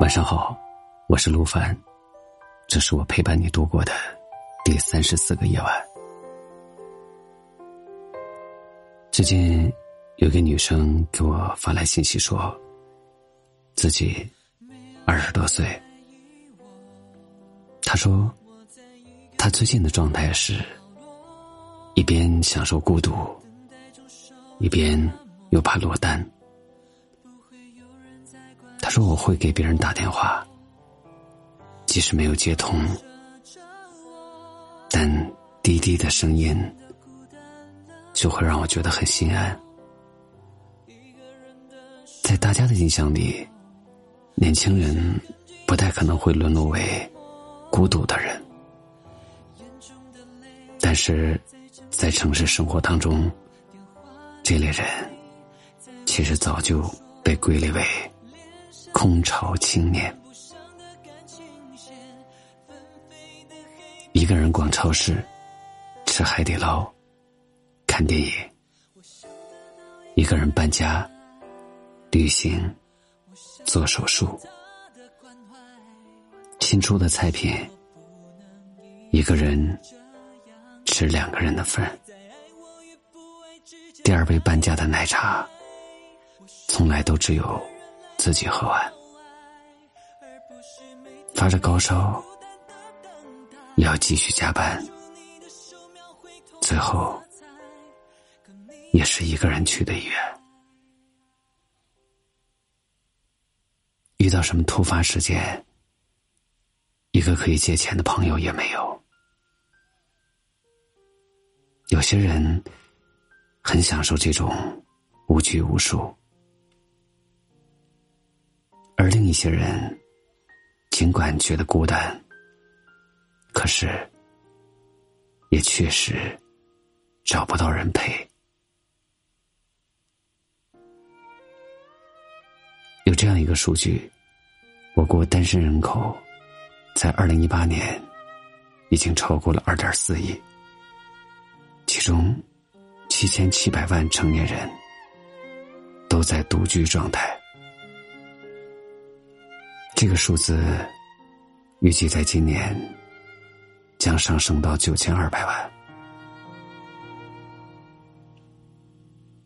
晚上好，我是陆凡，这是我陪伴你度过的第三十四个夜晚。最近有个女生给我发来信息说，自己二十多岁。她说，她最近的状态是，一边享受孤独，一边又怕落单。说：“我会给别人打电话，即使没有接通，但滴滴的声音就会让我觉得很心安。在大家的印象里，年轻人不太可能会沦落为孤独的人，但是在城市生活当中，这类人其实早就被归类为。”空巢青年，一个人逛超市，吃海底捞，看电影；一个人搬家、旅行、做手术。新出的菜品，一个人吃两个人的份。第二杯半价的奶茶，从来都只有。自己喝完，发着高烧，要继续加班，最后也是一个人去的医院。遇到什么突发事件，一个可以借钱的朋友也没有。有些人很享受这种无拘无束。而另一些人，尽管觉得孤单，可是也确实找不到人陪。有这样一个数据：我国单身人口在二零一八年已经超过了二点四亿，其中七千七百万成年人都在独居状态。这个数字预计在今年将上升到九千二百万。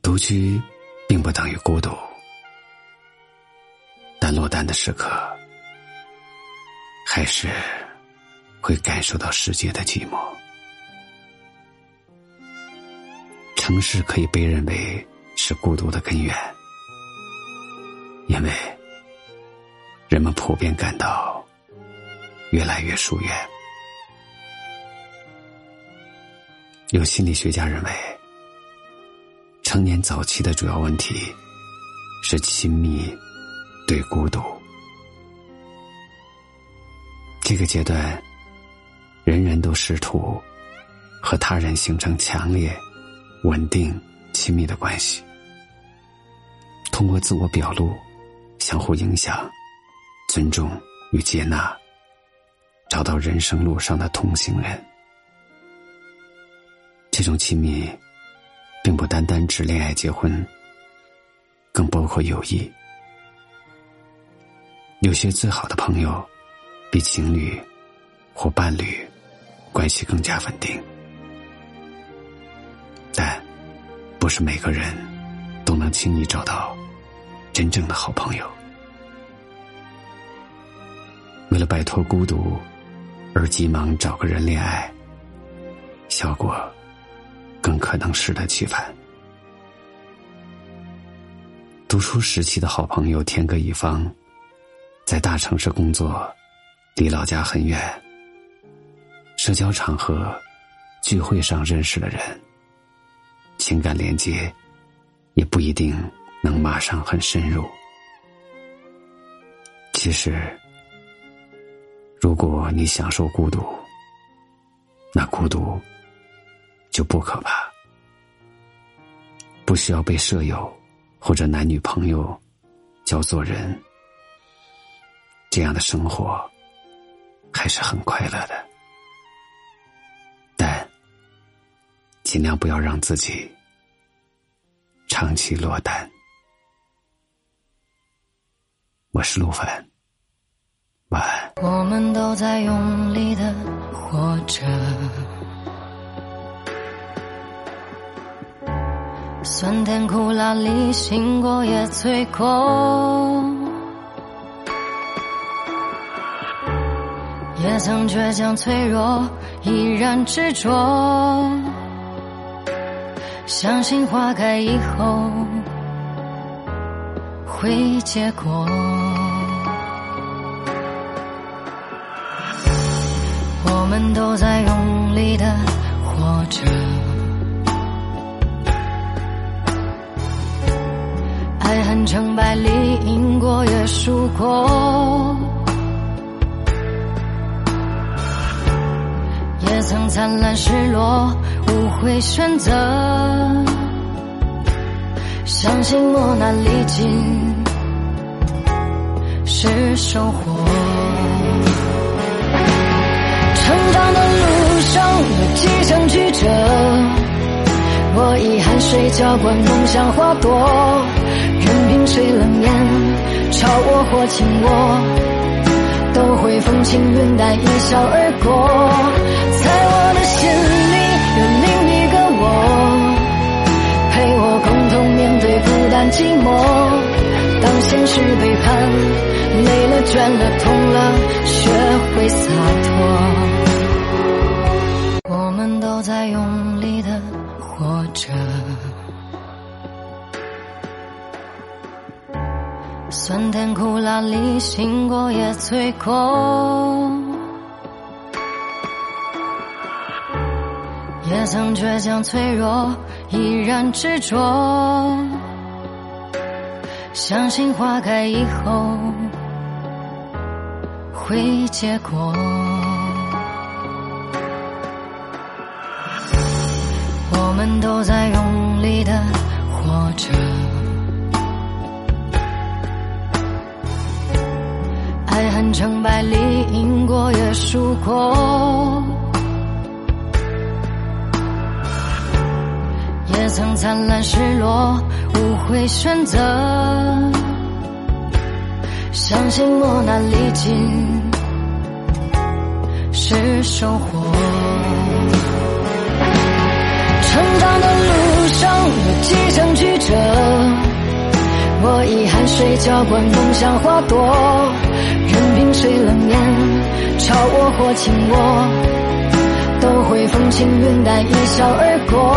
独居并不等于孤独，但落单的时刻，还是会感受到世界的寂寞。城市可以被认为是孤独的根源，因为。人们普遍感到越来越疏远。有心理学家认为，成年早期的主要问题是亲密对孤独。这个阶段，人人都试图和他人形成强烈、稳定、亲密的关系，通过自我表露，相互影响。尊重与接纳，找到人生路上的同行人。这种亲密，并不单单指恋爱结婚，更包括友谊。有些最好的朋友，比情侣或伴侣关系更加稳定，但不是每个人都能轻易找到真正的好朋友。为了摆脱孤独，而急忙找个人恋爱，效果更可能适得其反。读书时期的好朋友天各一方，在大城市工作，离老家很远。社交场合、聚会上认识的人，情感连接也不一定能马上很深入。其实。如果你享受孤独，那孤独就不可怕，不需要被舍友或者男女朋友教做人，这样的生活还是很快乐的。但尽量不要让自己长期落单。我是陆凡。我们都在用力的活着，酸甜苦辣里醒过也醉过，也曾倔强脆弱，依然执着，相信花开以后会结果。我们都在用力的活着，爱恨成败里赢过也输过，也曾灿烂失落，无悔选择，相信磨难历尽是收获。成长的路上有几程曲折，我以汗水浇灌梦想花朵，任凭谁冷眼嘲我或轻我，都会风轻云淡一笑而过。在我的心里有另一个我，陪我共同面对孤单寂寞。当现实背叛，累了倦了痛了，学会洒脱。我们都在用力的活着，酸甜苦辣里醒过也醉过，也曾倔强脆弱，依然执着，相信花开以后会结果。都在用力的活着，爱恨成败里赢过也输过，也曾灿烂失落，无悔选择，相信磨难历尽是收获。成长的路上有几程曲折，我以汗水浇灌梦想花朵，任凭谁冷眼嘲我或轻我，都会风轻云淡一笑而过。